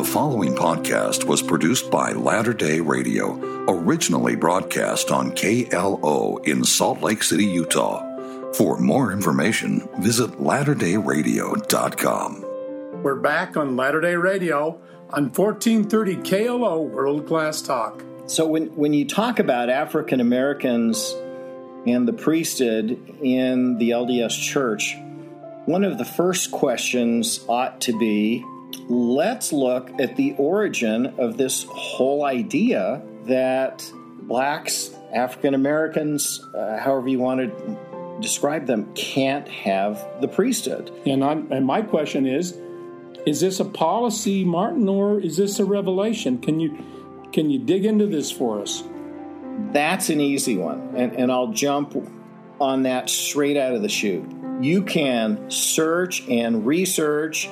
The following podcast was produced by Latter day Radio, originally broadcast on KLO in Salt Lake City, Utah. For more information, visit latterdayradios.com. We're back on Latter day Radio on 1430 KLO World Class Talk. So, when, when you talk about African Americans and the priesthood in the LDS Church, one of the first questions ought to be let's look at the origin of this whole idea that blacks, African Americans, uh, however you want to describe them, can't have the priesthood. And, I'm, and my question is is this a policy, Martin, or is this a revelation? Can you can you dig into this for us? That's an easy one, and, and I'll jump on that straight out of the chute. You can search and research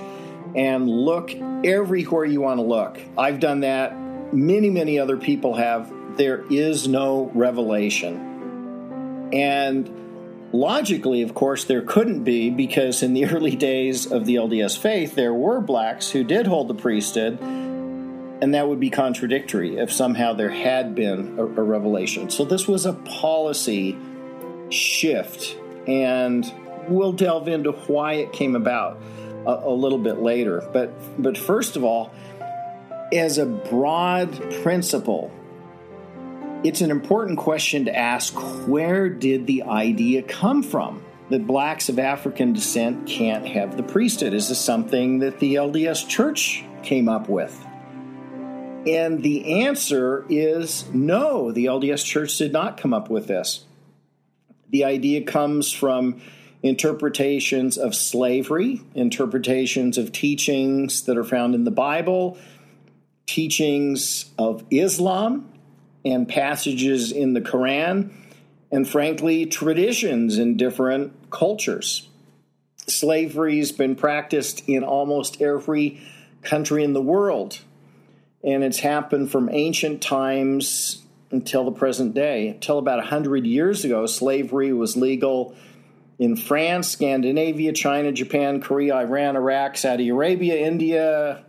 and look everywhere you want to look. I've done that. Many, many other people have. There is no revelation. And logically, of course, there couldn't be because in the early days of the LDS faith, there were blacks who did hold the priesthood, and that would be contradictory if somehow there had been a, a revelation. So this was a policy shift, and we'll delve into why it came about a, a little bit later. But but first of all, as a broad principle, it's an important question to ask where did the idea come from that blacks of African descent can't have the priesthood? Is this something that the LDS Church came up with? And the answer is no, the LDS Church did not come up with this. The idea comes from interpretations of slavery, interpretations of teachings that are found in the Bible, teachings of Islam, and passages in the Quran, and frankly, traditions in different cultures. Slavery has been practiced in almost every country in the world, and it's happened from ancient times until the present day. Until about 100 years ago, slavery was legal in France, Scandinavia, China, Japan, Korea, Iran, Iraq, Saudi Arabia, India,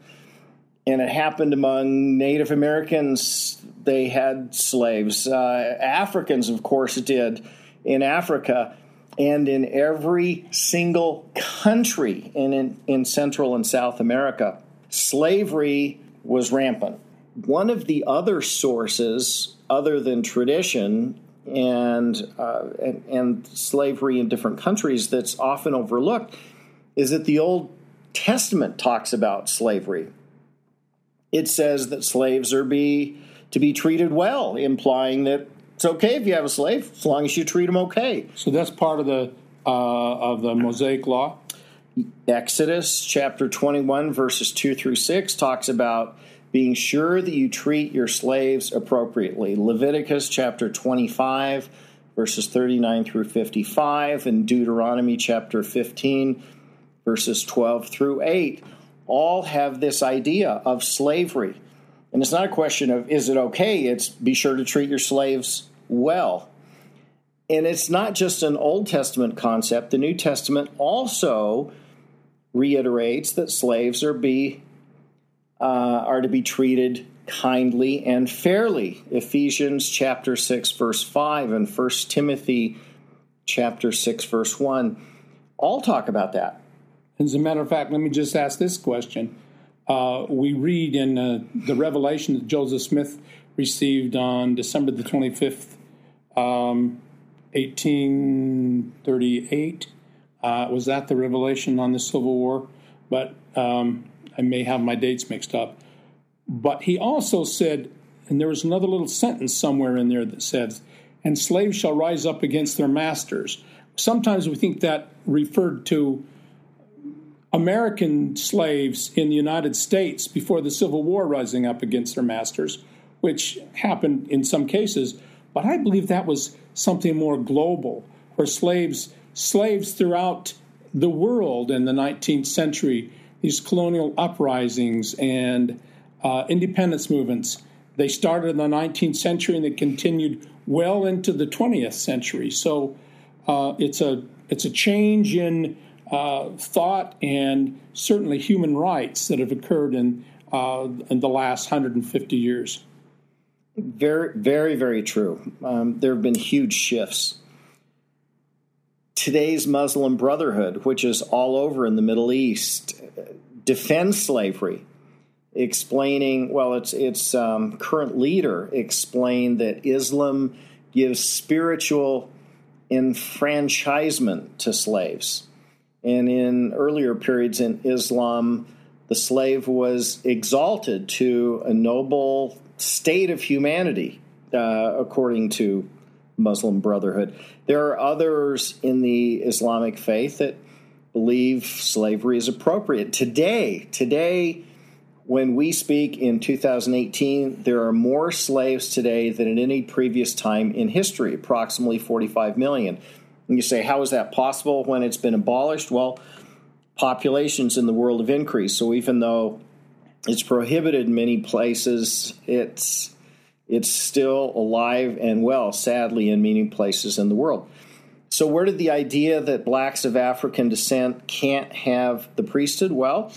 and it happened among Native Americans. They had slaves. Uh, Africans, of course, did in Africa and in every single country in, in, in Central and South America. Slavery was rampant. One of the other sources, other than tradition, and, uh, and, and slavery in different countries that's often overlooked is that the Old Testament talks about slavery. It says that slaves are be to be treated well, implying that it's okay if you have a slave as long as you treat them okay. So that's part of the uh, of the Mosaic Law. Exodus chapter twenty one verses two through six talks about being sure that you treat your slaves appropriately. Leviticus chapter 25, verses 39 through 55, and Deuteronomy chapter 15, verses 12 through 8, all have this idea of slavery. And it's not a question of is it okay, it's be sure to treat your slaves well. And it's not just an Old Testament concept, the New Testament also reiterates that slaves are be uh, are to be treated kindly and fairly. Ephesians chapter 6 verse 5 and 1 Timothy chapter 6 verse 1 all talk about that. As a matter of fact, let me just ask this question. Uh, we read in uh, the revelation that Joseph Smith received on December the 25th, um, 1838. Uh, was that the revelation on the Civil War? But um, I may have my dates mixed up. But he also said, and there was another little sentence somewhere in there that says, and slaves shall rise up against their masters. Sometimes we think that referred to American slaves in the United States before the Civil War rising up against their masters, which happened in some cases. But I believe that was something more global, where slaves slaves throughout the world in the 19th century these colonial uprisings and uh, independence movements. They started in the 19th century and they continued well into the 20th century. So uh, it's a it's a change in uh, thought and certainly human rights that have occurred in uh, in the last 150 years. Very, very, very true. Um, there have been huge shifts. Today's Muslim Brotherhood, which is all over in the Middle East, defends slavery, explaining, well, its, its um, current leader explained that Islam gives spiritual enfranchisement to slaves. And in earlier periods in Islam, the slave was exalted to a noble state of humanity, uh, according to Muslim Brotherhood. There are others in the Islamic faith that believe slavery is appropriate. Today, today, when we speak in 2018, there are more slaves today than at any previous time in history, approximately 45 million. And you say, how is that possible when it's been abolished? Well, populations in the world have increased. So even though it's prohibited in many places, it's it's still alive and well, sadly, in many places in the world. So, where did the idea that blacks of African descent can't have the priesthood? Well,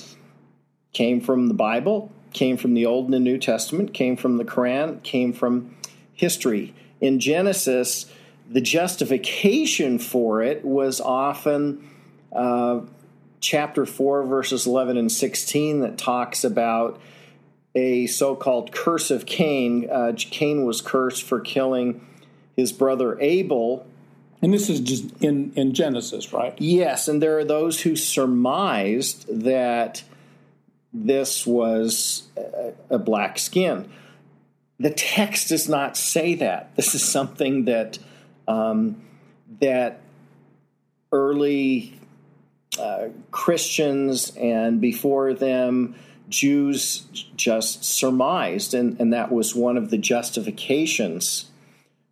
came from the Bible, came from the Old and the New Testament, came from the Quran, came from history. In Genesis, the justification for it was often uh, chapter 4, verses 11 and 16, that talks about a so called curse of Cain. Uh, Cain was cursed for killing his brother Abel. And this is just in, in Genesis, right? Yes, and there are those who surmised that this was a, a black skin. The text does not say that. This is something that um, that early uh, Christians and before them Jews just surmised, and, and that was one of the justifications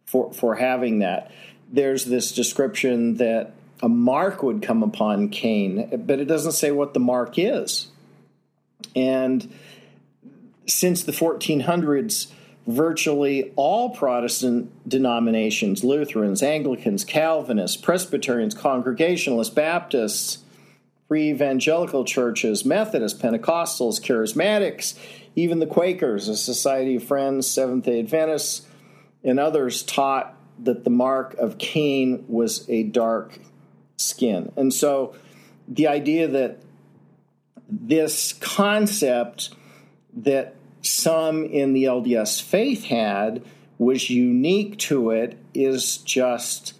for for having that. There's this description that a mark would come upon Cain, but it doesn't say what the mark is. And since the 1400s, virtually all Protestant denominations Lutherans, Anglicans, Calvinists, Presbyterians, Congregationalists, Baptists, free evangelical churches, Methodists, Pentecostals, Charismatics, even the Quakers, the Society of Friends, Seventh day Adventists, and others taught that the mark of Cain was a dark skin. And so the idea that this concept that some in the LDS faith had was unique to it is just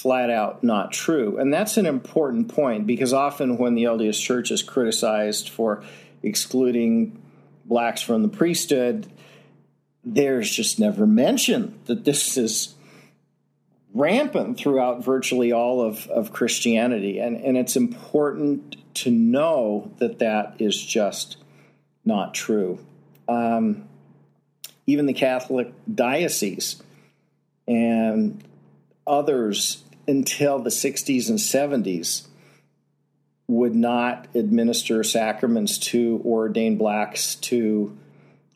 flat out not true. And that's an important point because often when the LDS Church is criticized for excluding blacks from the priesthood, there's just never mention that this is rampant throughout virtually all of, of Christianity. And, and it's important to know that that is just not true um, even the Catholic diocese and others until the 60s and 70s would not administer sacraments to or ordain blacks to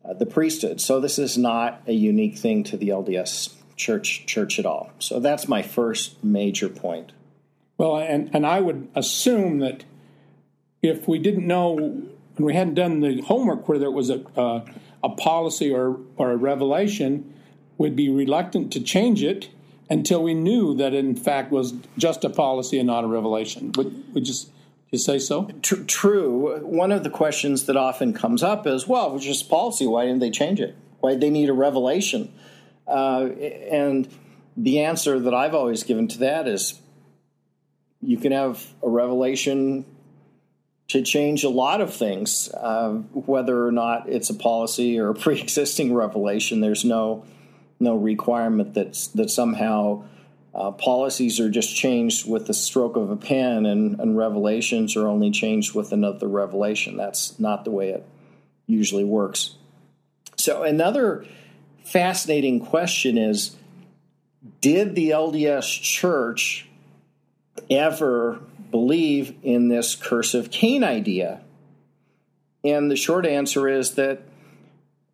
uh, the priesthood. So this is not a unique thing to the LDS church church at all. So that's my first major point. Well, and and I would assume that if we didn't know and we hadn't done the homework whether it was a, uh, a policy or, or a revelation, we'd be reluctant to change it until we knew that in fact was just a policy and not a revelation. Would, would you, you say so? True. One of the questions that often comes up is, well, it was just policy. Why didn't they change it? Why did they need a revelation? Uh, and the answer that I've always given to that is you can have a revelation to change a lot of things, uh, whether or not it's a policy or a pre-existing revelation. There's no no requirement that that somehow uh, policies are just changed with the stroke of a pen, and, and revelations are only changed with another revelation. That's not the way it usually works. So another fascinating question is: Did the LDS Church ever believe in this curse of Cain idea? And the short answer is that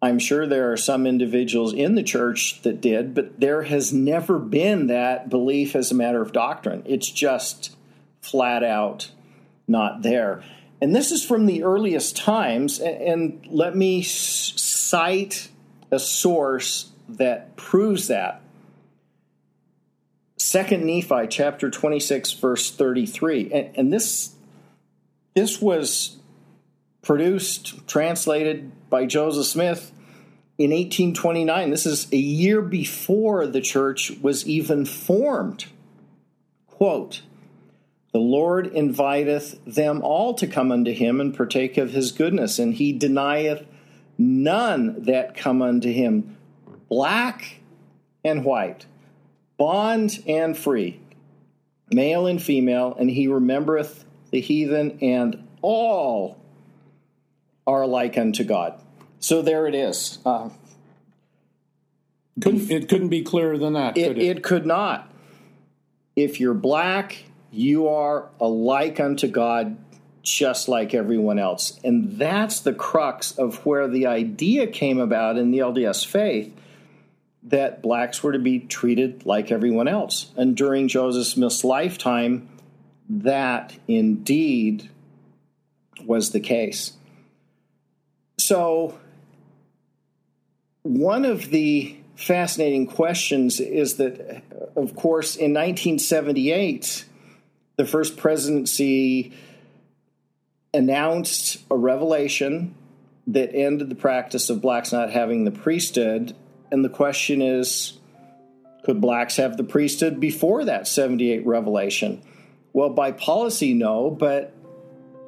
I'm sure there are some individuals in the church that did, but there has never been that belief as a matter of doctrine. It's just flat out not there. And this is from the earliest times. And let me cite a source that proves that. Second Nephi chapter 26 verse 33 and, and, this this was produced translated by Joseph Smith in 1829 this is a year before the church was even formed. Quote the Lord inviteth them all to come unto him and partake of his goodness and he denieth none that come unto him black and white bond and free, male and female, and he remembereth the heathen, and all are alike unto God. So there it is. Uh, couldn't, it couldn't be clearer than that. It, could it? it could not. If you're black, you are alike unto God, just like everyone else. And that's the crux of where the idea came about in the LDS faith that blacks were to be treated like everyone else. And during Joseph Smith's lifetime, that indeed was the case. So, one of the fascinating questions is that, of course, in 1978, the first presidency announced a revelation that ended the practice of blacks not having the priesthood and the question is could blacks have the priesthood before that 78 revelation? Well, by policy, no, but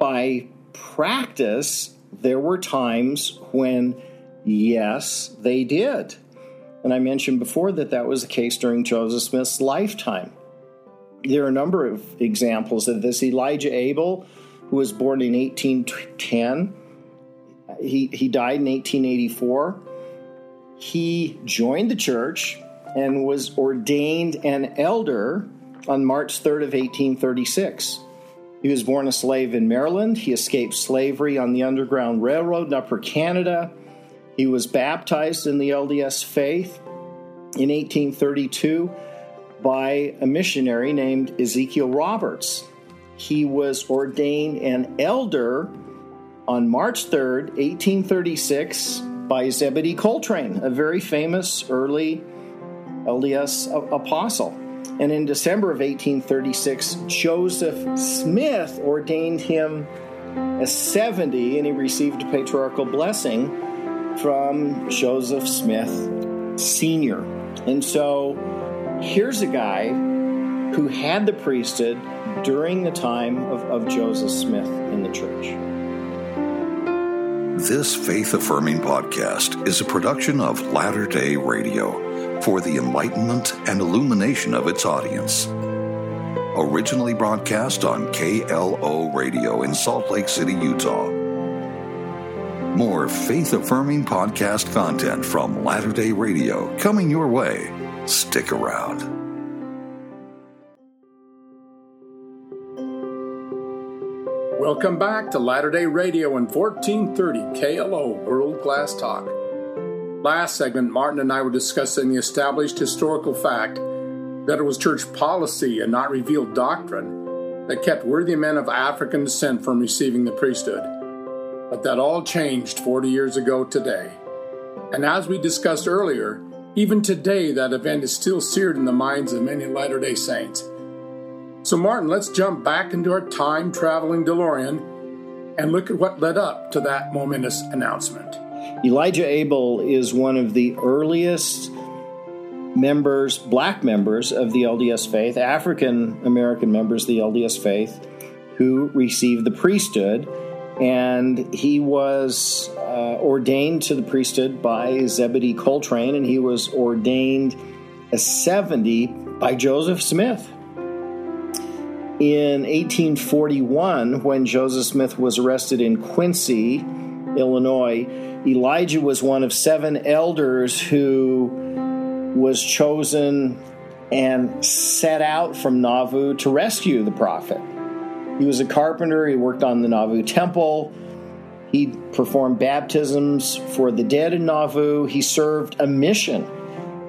by practice, there were times when, yes, they did. And I mentioned before that that was the case during Joseph Smith's lifetime. There are a number of examples of this. Elijah Abel, who was born in 1810, he, he died in 1884 he joined the church and was ordained an elder on March 3rd of 1836. He was born a slave in Maryland. He escaped slavery on the Underground Railroad in Upper Canada. He was baptized in the LDS faith in 1832 by a missionary named Ezekiel Roberts. He was ordained an elder on March 3rd, 1836 by Zebedee Coltrin, a very famous early LDS apostle. And in December of 1836, Joseph Smith ordained him as 70, and he received a patriarchal blessing from Joseph Smith Sr. And so here's a guy who had the priesthood during the time of, of Joseph Smith in the church. This faith affirming podcast is a production of Latter day Radio for the enlightenment and illumination of its audience. Originally broadcast on KLO Radio in Salt Lake City, Utah. More faith affirming podcast content from Latter day Radio coming your way. Stick around. Welcome back to Latter day Radio and 1430 KLO World Class Talk. Last segment, Martin and I were discussing the established historical fact that it was church policy and not revealed doctrine that kept worthy men of African descent from receiving the priesthood. But that all changed 40 years ago today. And as we discussed earlier, even today that event is still seared in the minds of many Latter day Saints. So, Martin, let's jump back into our time traveling DeLorean and look at what led up to that momentous announcement. Elijah Abel is one of the earliest members, black members of the LDS faith, African American members of the LDS faith, who received the priesthood. And he was uh, ordained to the priesthood by Zebedee Coltrin, and he was ordained a 70 by Joseph Smith in 1841, when Joseph Smith was arrested in Quincy, Illinois, Elijah was one of seven elders who was chosen and set out from Nauvoo to rescue the prophet. He was a carpenter, he worked on the Nauvoo temple, he performed baptisms for the dead in Nauvoo, he served a mission.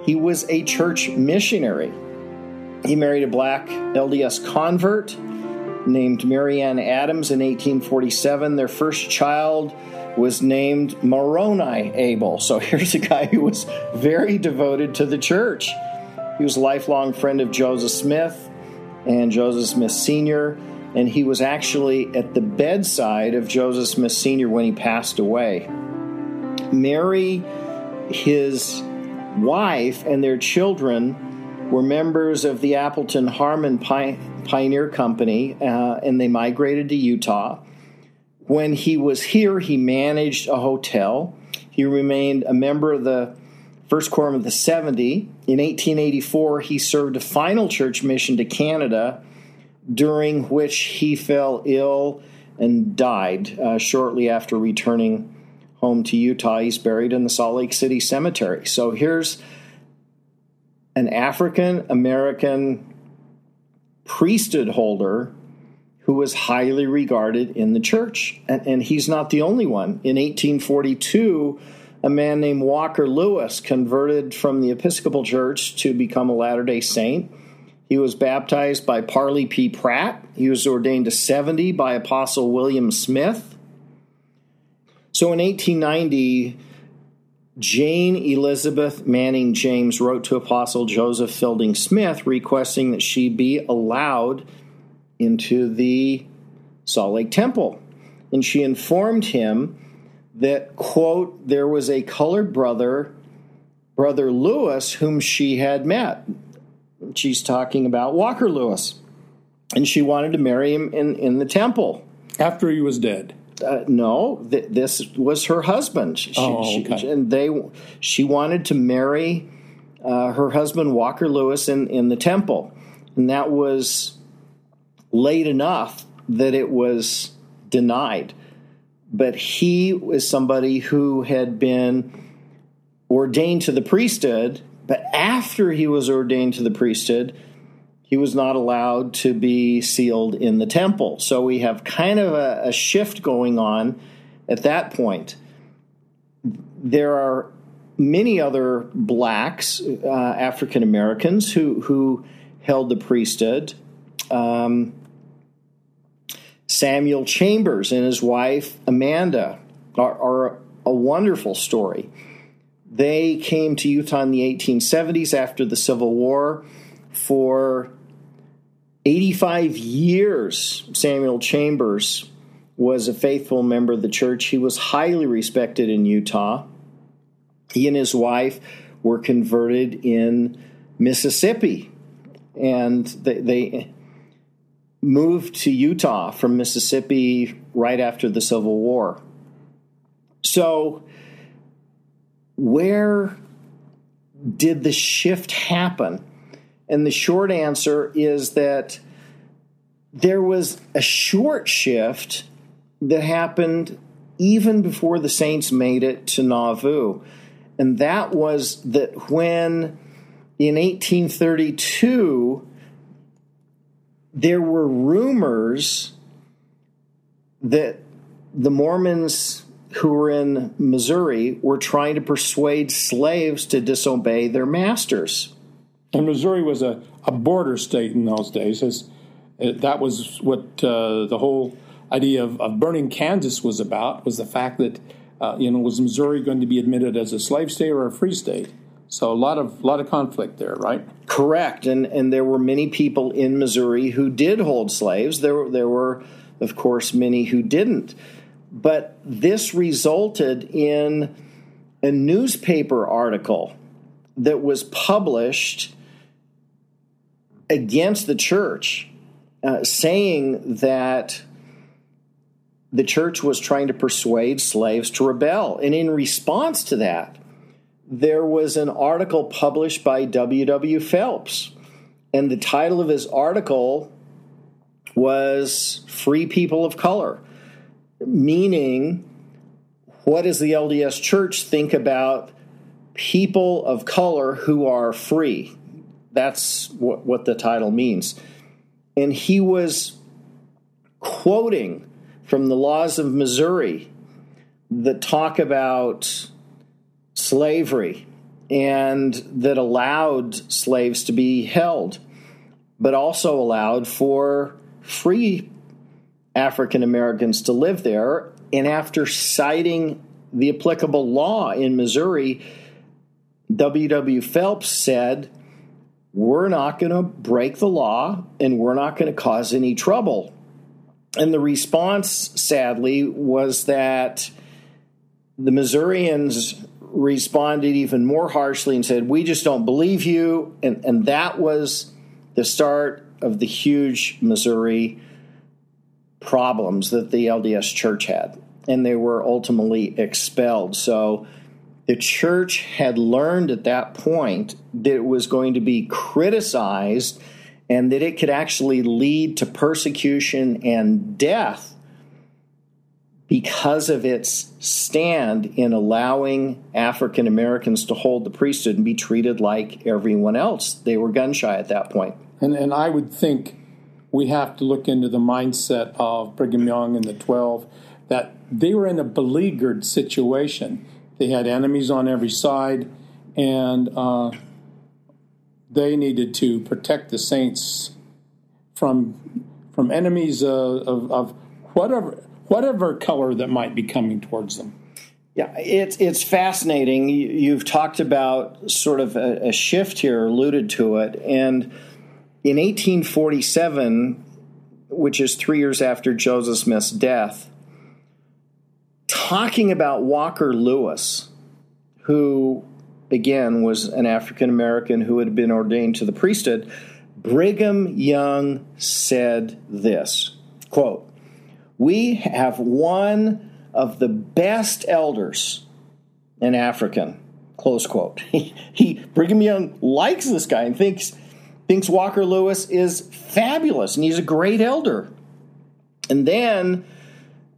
He was a church missionary. He married a black LDS convert, named Mary Ann Adams in 1847. Their first child was named Moroni Abel. So here's a guy who was very devoted to the church. He was a lifelong friend of Joseph Smith and Joseph Smith Sr., and he was actually at the bedside of Joseph Smith Sr. when he passed away. Mary, his wife, and their children were members of the Appleton Harmon Pioneer Company, uh, and they migrated to Utah. When he was here, he managed a hotel. He remained a member of the First Quorum of the 70. In 1884, he served a final church mission to Canada, during which he fell ill and died uh, shortly after returning home to Utah. He's buried in the Salt Lake City Cemetery. So here's an African American priesthood holder who was highly regarded in the church. And, and, he's not the only one. In 1842, a man named Walker Lewis converted from the Episcopal Church to become a Latter day Saint. He was baptized by Parley P. Pratt. He was ordained to 70 by Apostle William Smith. So in 1890, Jane Elizabeth Manning James wrote to Apostle Joseph Fielding Smith requesting that she be allowed into the Salt Lake Temple. And she informed him that, quote, there was a colored brother, Brother Lewis, whom she had met. She's talking about Walker Lewis. And she wanted to marry him in, in the temple. After he was dead. Uh, no, th- this was her husband. She, oh, okay. She, and they, she wanted to marry uh, her husband Walker Lewis in, in the temple, and that was late enough that it was denied. But he was somebody who had been ordained to the priesthood, but after he was ordained to the priesthood, he was not allowed to be sealed in the temple. So we have kind of a, a shift going on at that point. There are many other blacks, uh, African Americans, who, who held the priesthood. Um, Samuel Chambers and his wife Amanda are, are a wonderful story. They came to Utah in the 1870s after the Civil War. For 85 years, Samuel Chambers was a faithful member of the church. He was highly respected in Utah. He and his wife were converted in Mississippi, and they, they moved to Utah from Mississippi right after the Civil War. So, where did the shift happen? And the short answer is that there was a short shift that happened even before the Saints made it to Nauvoo. And that was that when in 1832, there were rumors that the Mormons who were in Missouri were trying to persuade slaves to disobey their masters. And Missouri was a, a border state in those days. That was what uh, the whole idea of, of, burning Kansas was about, was the fact that, uh, you know, was Missouri going to be admitted as a slave state or a free state? So a lot of lot of conflict there, right? Correct, and and there were many people in Missouri who did hold slaves. There there were, of course, many who didn't. But this resulted in a newspaper article that was published against the church, uh, saying that the church was trying to persuade slaves to rebel. And in response to that, there was an article published by W. W. Phelps, and the title of his article was Free People of Color, meaning what does the LDS Church think about people of color who are free? That's what, what the title means. And he was quoting from the laws of Missouri that talk about slavery and that allowed slaves to be held, but also allowed for free African Americans to live there. And after citing the applicable law in Missouri, W. W. Phelps said, We're not going to break the law and we're not going to cause any trouble. And the response, sadly, was that the Missourians responded even more harshly and said, We just don't believe you. And, and that was the start of the huge Missouri problems that the LDS church had. And they were ultimately expelled. So the church had learned at that point that it was going to be criticized and that it could actually lead to persecution and death because of its stand in allowing African Americans to hold the priesthood and be treated like everyone else. They were gun shy at that point. And, and I would think we have to look into the mindset of Brigham Young and the 12 that they were in a beleaguered situation. They had enemies on every side, and uh, they needed to protect the saints from from enemies uh, of, of whatever whatever color that might be coming towards them. Yeah, it's it's fascinating. You've talked about sort of a, a shift here, alluded to it, and in 1847, which is three years after Joseph Smith's death, talking about Walker Lewis, who again was an African American who had been ordained to the priesthood, Brigham Young said this quote, we have one of the best elders in African. Close quote. He, Brigham Young likes this guy and thinks thinks Walker Lewis is fabulous and he's a great elder. And then,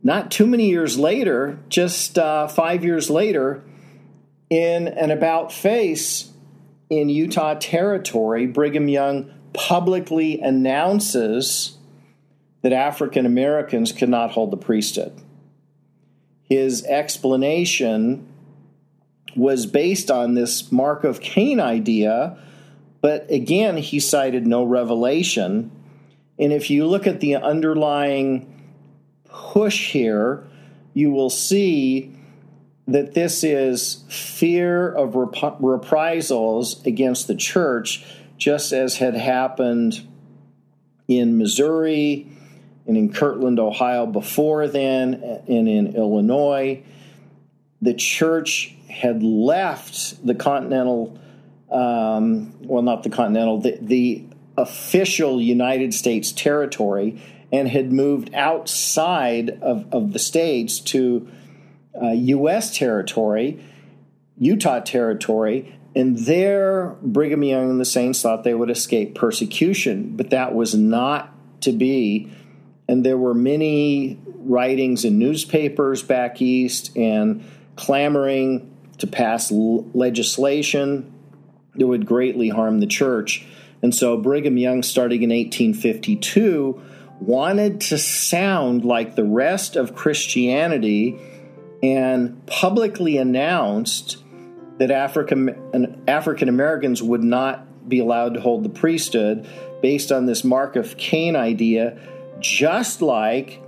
not too many years later, just uh, five years later, in an about face in Utah Territory, Brigham Young publicly announces that African Americans cannot hold the priesthood. His explanation was based on this Mark of Cain idea, but again, he cited no revelation. And if you look at the underlying push here, you will see that this is fear of rep- reprisals against the church, just as had happened in Missouri and in Kirtland, Ohio before then, and in Illinois. The church had left the continental, um, well, not the continental, the, the official United States territory and had moved outside of, of the states to uh, U.S. territory, Utah territory, and there Brigham Young and the Saints thought they would escape persecution, but that was not to be and there were many writings in newspapers back east and clamoring to pass l- legislation that would greatly harm the church. And so Brigham Young, starting in 1852, wanted to sound like the rest of Christianity and publicly announced that African African Americans would not be allowed to hold the priesthood based on this Mark of Cain idea just like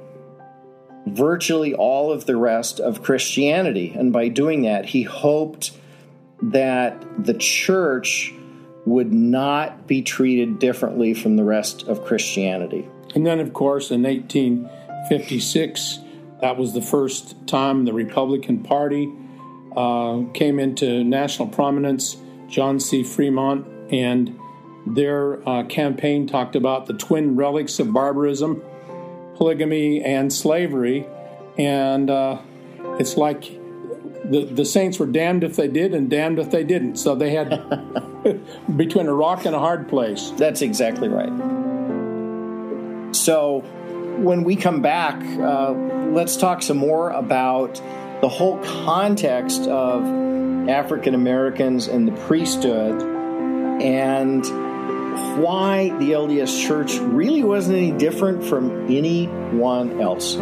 virtually all of the rest of Christianity. And by doing that, he hoped that the church would not be treated differently from the rest of Christianity. And then, of course, in 1856, that was the first time the Republican Party uh, came into national prominence. John C. Fremont and their uh, campaign talked about the twin relics of barbarism, polygamy, and slavery. And uh, it's like the, the saints were damned if they did and damned if they didn't. So they had between a rock and a hard place. That's exactly right. So when we come back, uh, let's talk some more about the whole context of African Americans and the priesthood and why the LDS Church really wasn't any different from anyone else.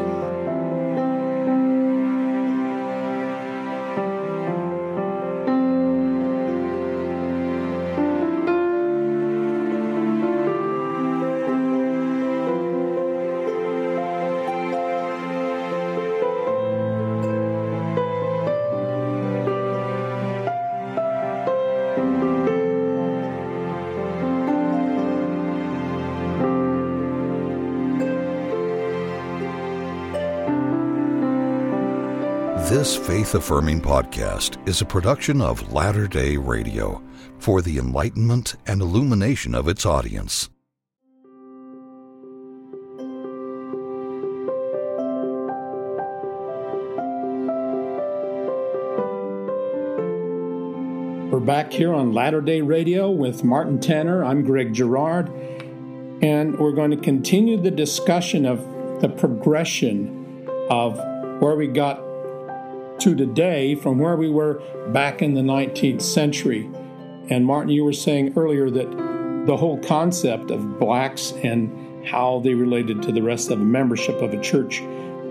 This faith affirming podcast is a production of Latter day Radio for the enlightenment and illumination of its audience. We're back here on Latter day Radio with Martin Tanner. I'm Greg Gerard, and we're going to continue the discussion of the progression of where we got to today from where we were back in the 19th century. And Martin, you were saying earlier that the whole concept of blacks and how they related to the rest of the membership of a church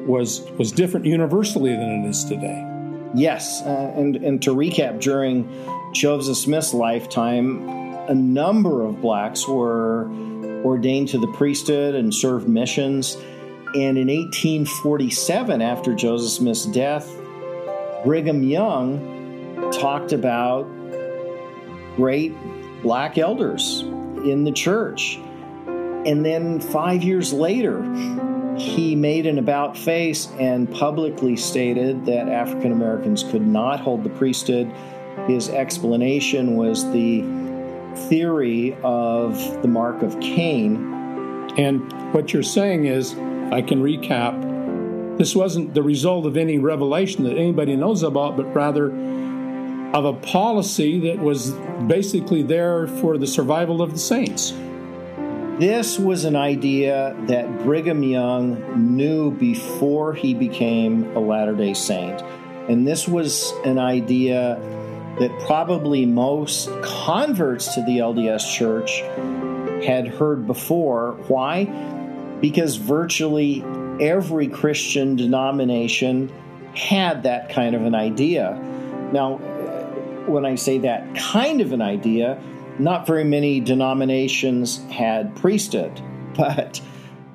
was was different universally than it is today. Yes, uh, and and to recap, during Joseph Smith's lifetime, a number of blacks were ordained to the priesthood and served missions. And in 1847, after Joseph Smith's death, Brigham Young talked about great black elders in the church. And then five years later, he made an about face and publicly stated that African Americans could not hold the priesthood. His explanation was the theory of the mark of Cain. And what you're saying is, I can recap, this wasn't the result of any revelation that anybody knows about, but rather of a policy that was basically there for the survival of the saints. This was an idea that Brigham Young knew before he became a Latter day Saint. And this was an idea that probably most converts to the LDS Church had heard before. Why? Because virtually every Christian denomination had that kind of an idea. Now, when I say that kind of an idea, not very many denominations had priesthood, but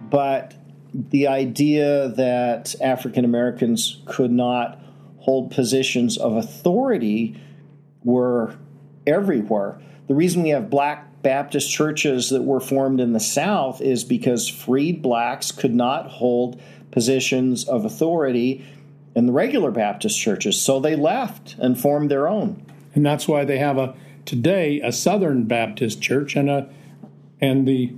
but the idea that African Americans could not hold positions of authority were everywhere. The reason we have black Baptist churches that were formed in the South is because freed blacks could not hold positions of authority in the regular Baptist churches, so they left and formed their own. And that's why they have a today a Southern Baptist church and a and the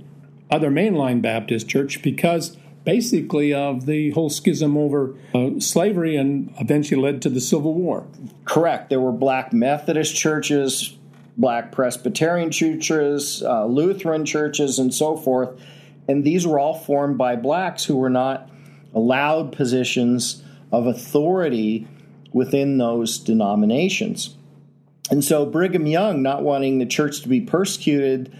other mainline Baptist church because basically of the whole schism over uh, slavery and eventually led to the Civil War. Correct. There were black Methodist churches, black Presbyterian churches, uh, Lutheran churches, and so forth. And these were all formed by blacks who were not allowed positions of authority within those denominations. And so Brigham Young, not wanting the church to be persecuted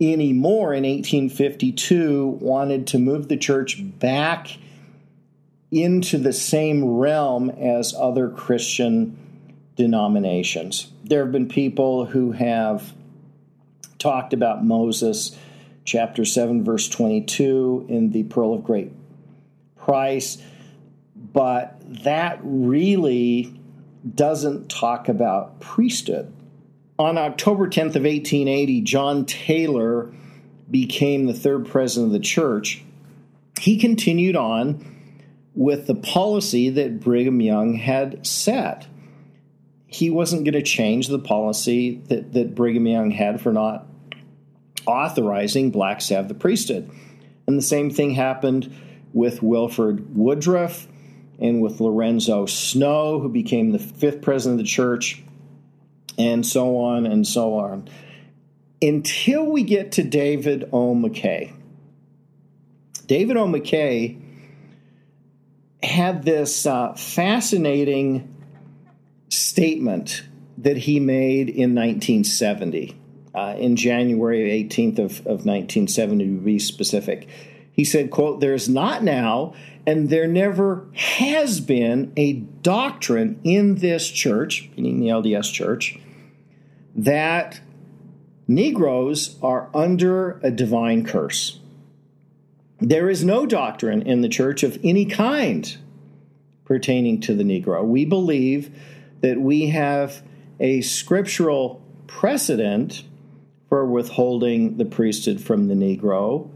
anymore in 1852, wanted to move the church back into the same realm as other Christian denominations. There have been people who have talked about Moses, chapter 7, verse 22, in the Pearl of Great Price, but that really doesn't talk about priesthood. On October 10th of 1880, John Taylor became the third president of the church. He continued on with the policy that Brigham Young had set. He wasn't going to change the policy that, that Brigham Young had for not authorizing blacks to have the priesthood. And the same thing happened with Wilford Woodruff and with Lorenzo Snow, who became the fifth president of the church, and so on and so on. Until we get to David O. McKay. David O. McKay had this uh, fascinating statement that he made in 1970, uh, in January 18th of, of 1970 to be specific. He said, quote, there's not now and there never has been a doctrine in this church, meaning the LDS church, that Negroes are under a divine curse. There is no doctrine in the church of any kind pertaining to the Negro. We believe that we have a scriptural precedent for withholding the priesthood from the Negro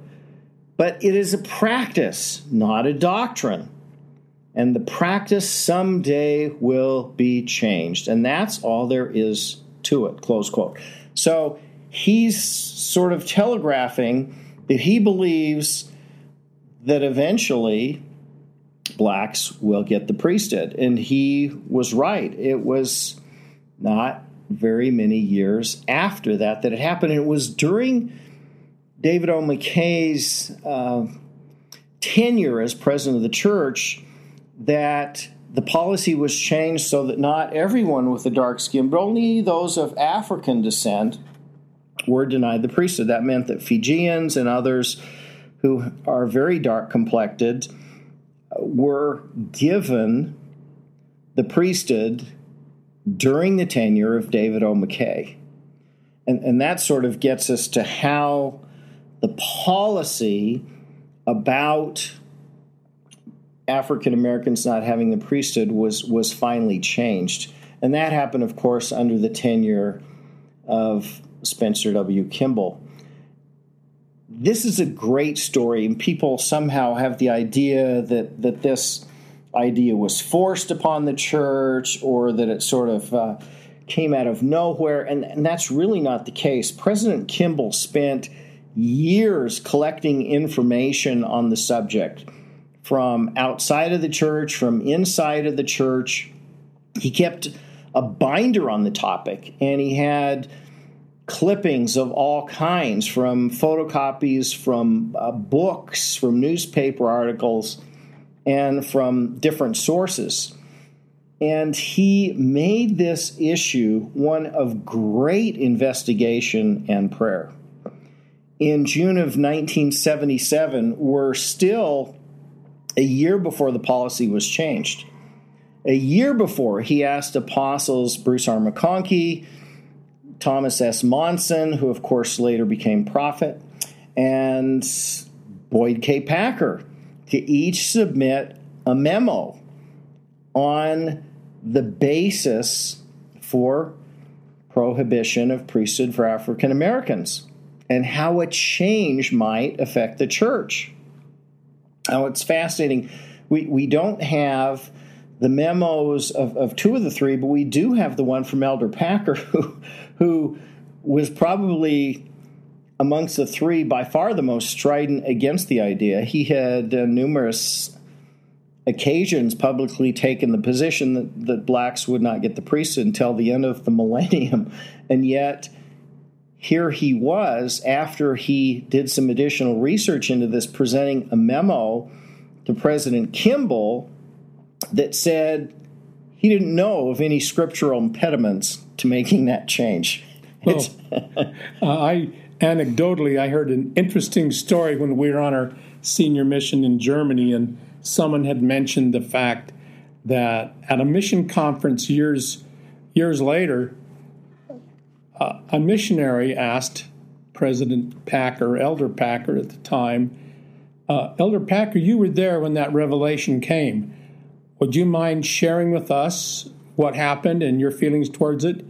but it is a practice, not a doctrine. and the practice someday will be changed. And that's all there is to it. Close quote. So he's sort of telegraphing that he believes that eventually blacks will get the priesthood. And he was right. It was not very many years after that that it happened. And it was during David O. McKay's uh, tenure as president of the church that the policy was changed so that not everyone with a dark skin, but only those of African descent, were denied the priesthood. That meant that Fijians and others who are very dark complected were given the priesthood during the tenure of David O. McKay. And, and that sort of gets us to how the policy about African Americans not having the priesthood was was finally changed, and that happened, of course, under the tenure of Spencer W. Kimball. This is a great story, and people somehow have the idea that that this idea was forced upon the church or that it sort of uh, came out of nowhere, and, and that's really not the case. President Kimball spent years collecting information on the subject from outside of the church, from inside of the church. He kept a binder on the topic and he had clippings of all kinds from photocopies, from uh, books, from newspaper articles, and from different sources. And he made this issue one of great investigation and prayer. In June of 1977, we're still a year before the policy was changed. A year before, he asked apostles Bruce R. McConkie, Thomas S. Monson, who of course later became prophet, and Boyd K. Packer to each submit a memo on the basis for prohibition of priesthood for African Americans and how a change might affect the church. Now, it's fascinating. We, we don't have the memos of, of two of the three, but we do have the one from Elder Packer, who, who was probably amongst the three by far the most strident against the idea. He had uh, numerous occasions publicly taken the position that, that blacks would not get the priesthood until the end of the millennium, and yet here he was after he did some additional research into this, presenting a memo to President Kimball that said he didn't know of any scriptural impediments to making that change. Well, uh, I anecdotally I heard an interesting story when we were on our senior mission in Germany, and someone had mentioned the fact that at a mission conference years years later, uh, a missionary asked President Packer, Elder Packer at the time, uh, Elder Packer, you were there when that revelation came. Would you mind sharing with us what happened and your feelings towards it?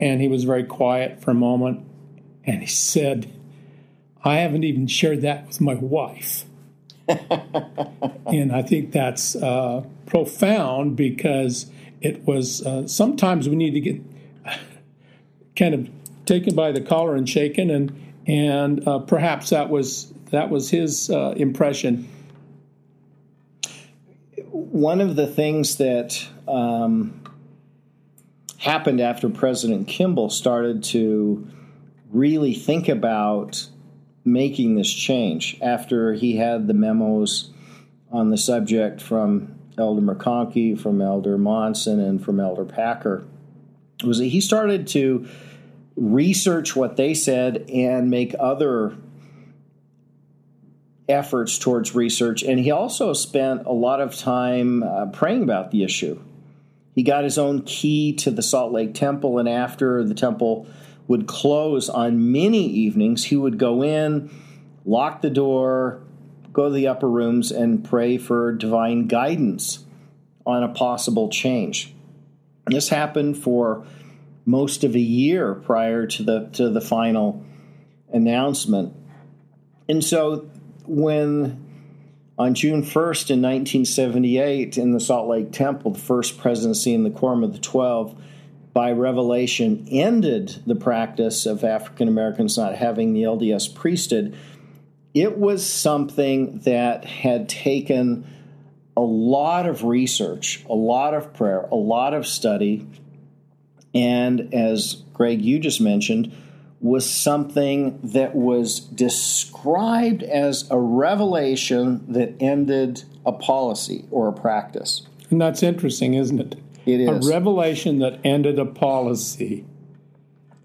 And he was very quiet for a moment and he said, I haven't even shared that with my wife. and I think that's uh, profound because it was uh, sometimes we need to get kind of taken by the collar and shaken, and and uh, perhaps that was that was his uh, impression. One of the things that um, happened after President Kimball started to really think about making this change after he had the memos on the subject from Elder McConkie, from Elder Monson, and from Elder Packer was that he started to research what they said and make other efforts towards research. And he also spent a lot of time uh, praying about the issue. He got his own key to the Salt Lake Temple, and after the temple would close on many evenings, he would go in, lock the door, go to the upper rooms, and pray for divine guidance on a possible change. This happened for most of a year prior to the to the final announcement. And so when On June 1st in 1978, in the Salt Lake Temple, the first presidency in the Quorum of the Twelve, by revelation, ended the practice of African Americans not having the LDS priesthood. It was something that had taken a lot of research, a lot of prayer, a lot of study, and as Greg, you just mentioned, was something that was described as a revelation that ended a policy or a practice. And that's interesting, isn't it? It is. A revelation that ended a policy.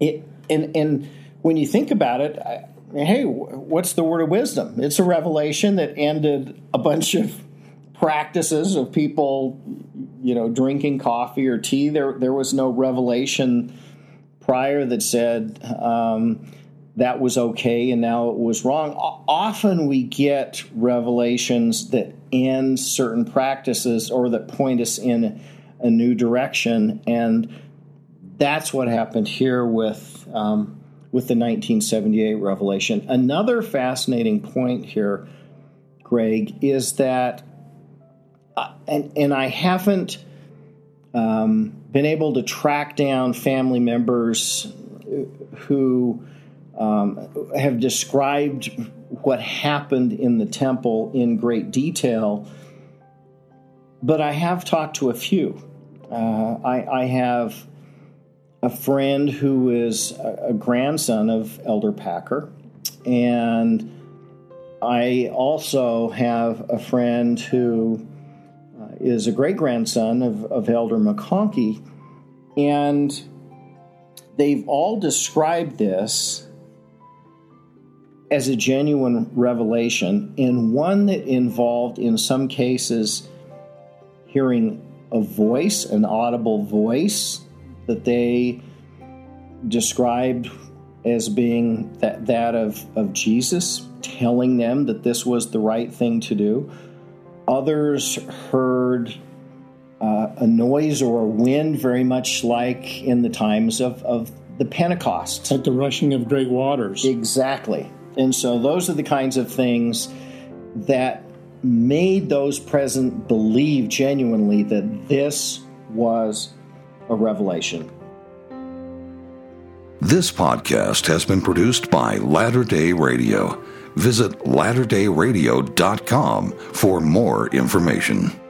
It, and, and when you think about it, I, hey, what's the word of wisdom? It's a revelation that ended a bunch of practices of people, you know, drinking coffee or tea. There, there was no revelation prior that said um, that was okay and now it was wrong. O- often we get revelations that end certain practices or that point us in a new direction, and that's what happened here with um, with the 1978 revelation. Another fascinating point here, Greg, is that, and and I haven't um, been able to track down family members who um, have described what happened in the temple in great detail, but I have talked to a few. Uh, I, I, have a friend who is a, a grandson of Elder Packer, and I also have a friend who is a great grandson of, of Elder McConkie, and they've all described this as a genuine revelation and one that involved, in some cases, hearing a voice, an audible voice that they described as being that, that of, of Jesus, telling them that this was the right thing to do. Others heard uh, a noise or a wind, very much like in the times of, of the Pentecost. Like the rushing of great waters. Exactly. And so those are the kinds of things that made those present believe genuinely that this was a revelation. This podcast has been produced by Latter day Radio. Visit latterdayradiocom for more information.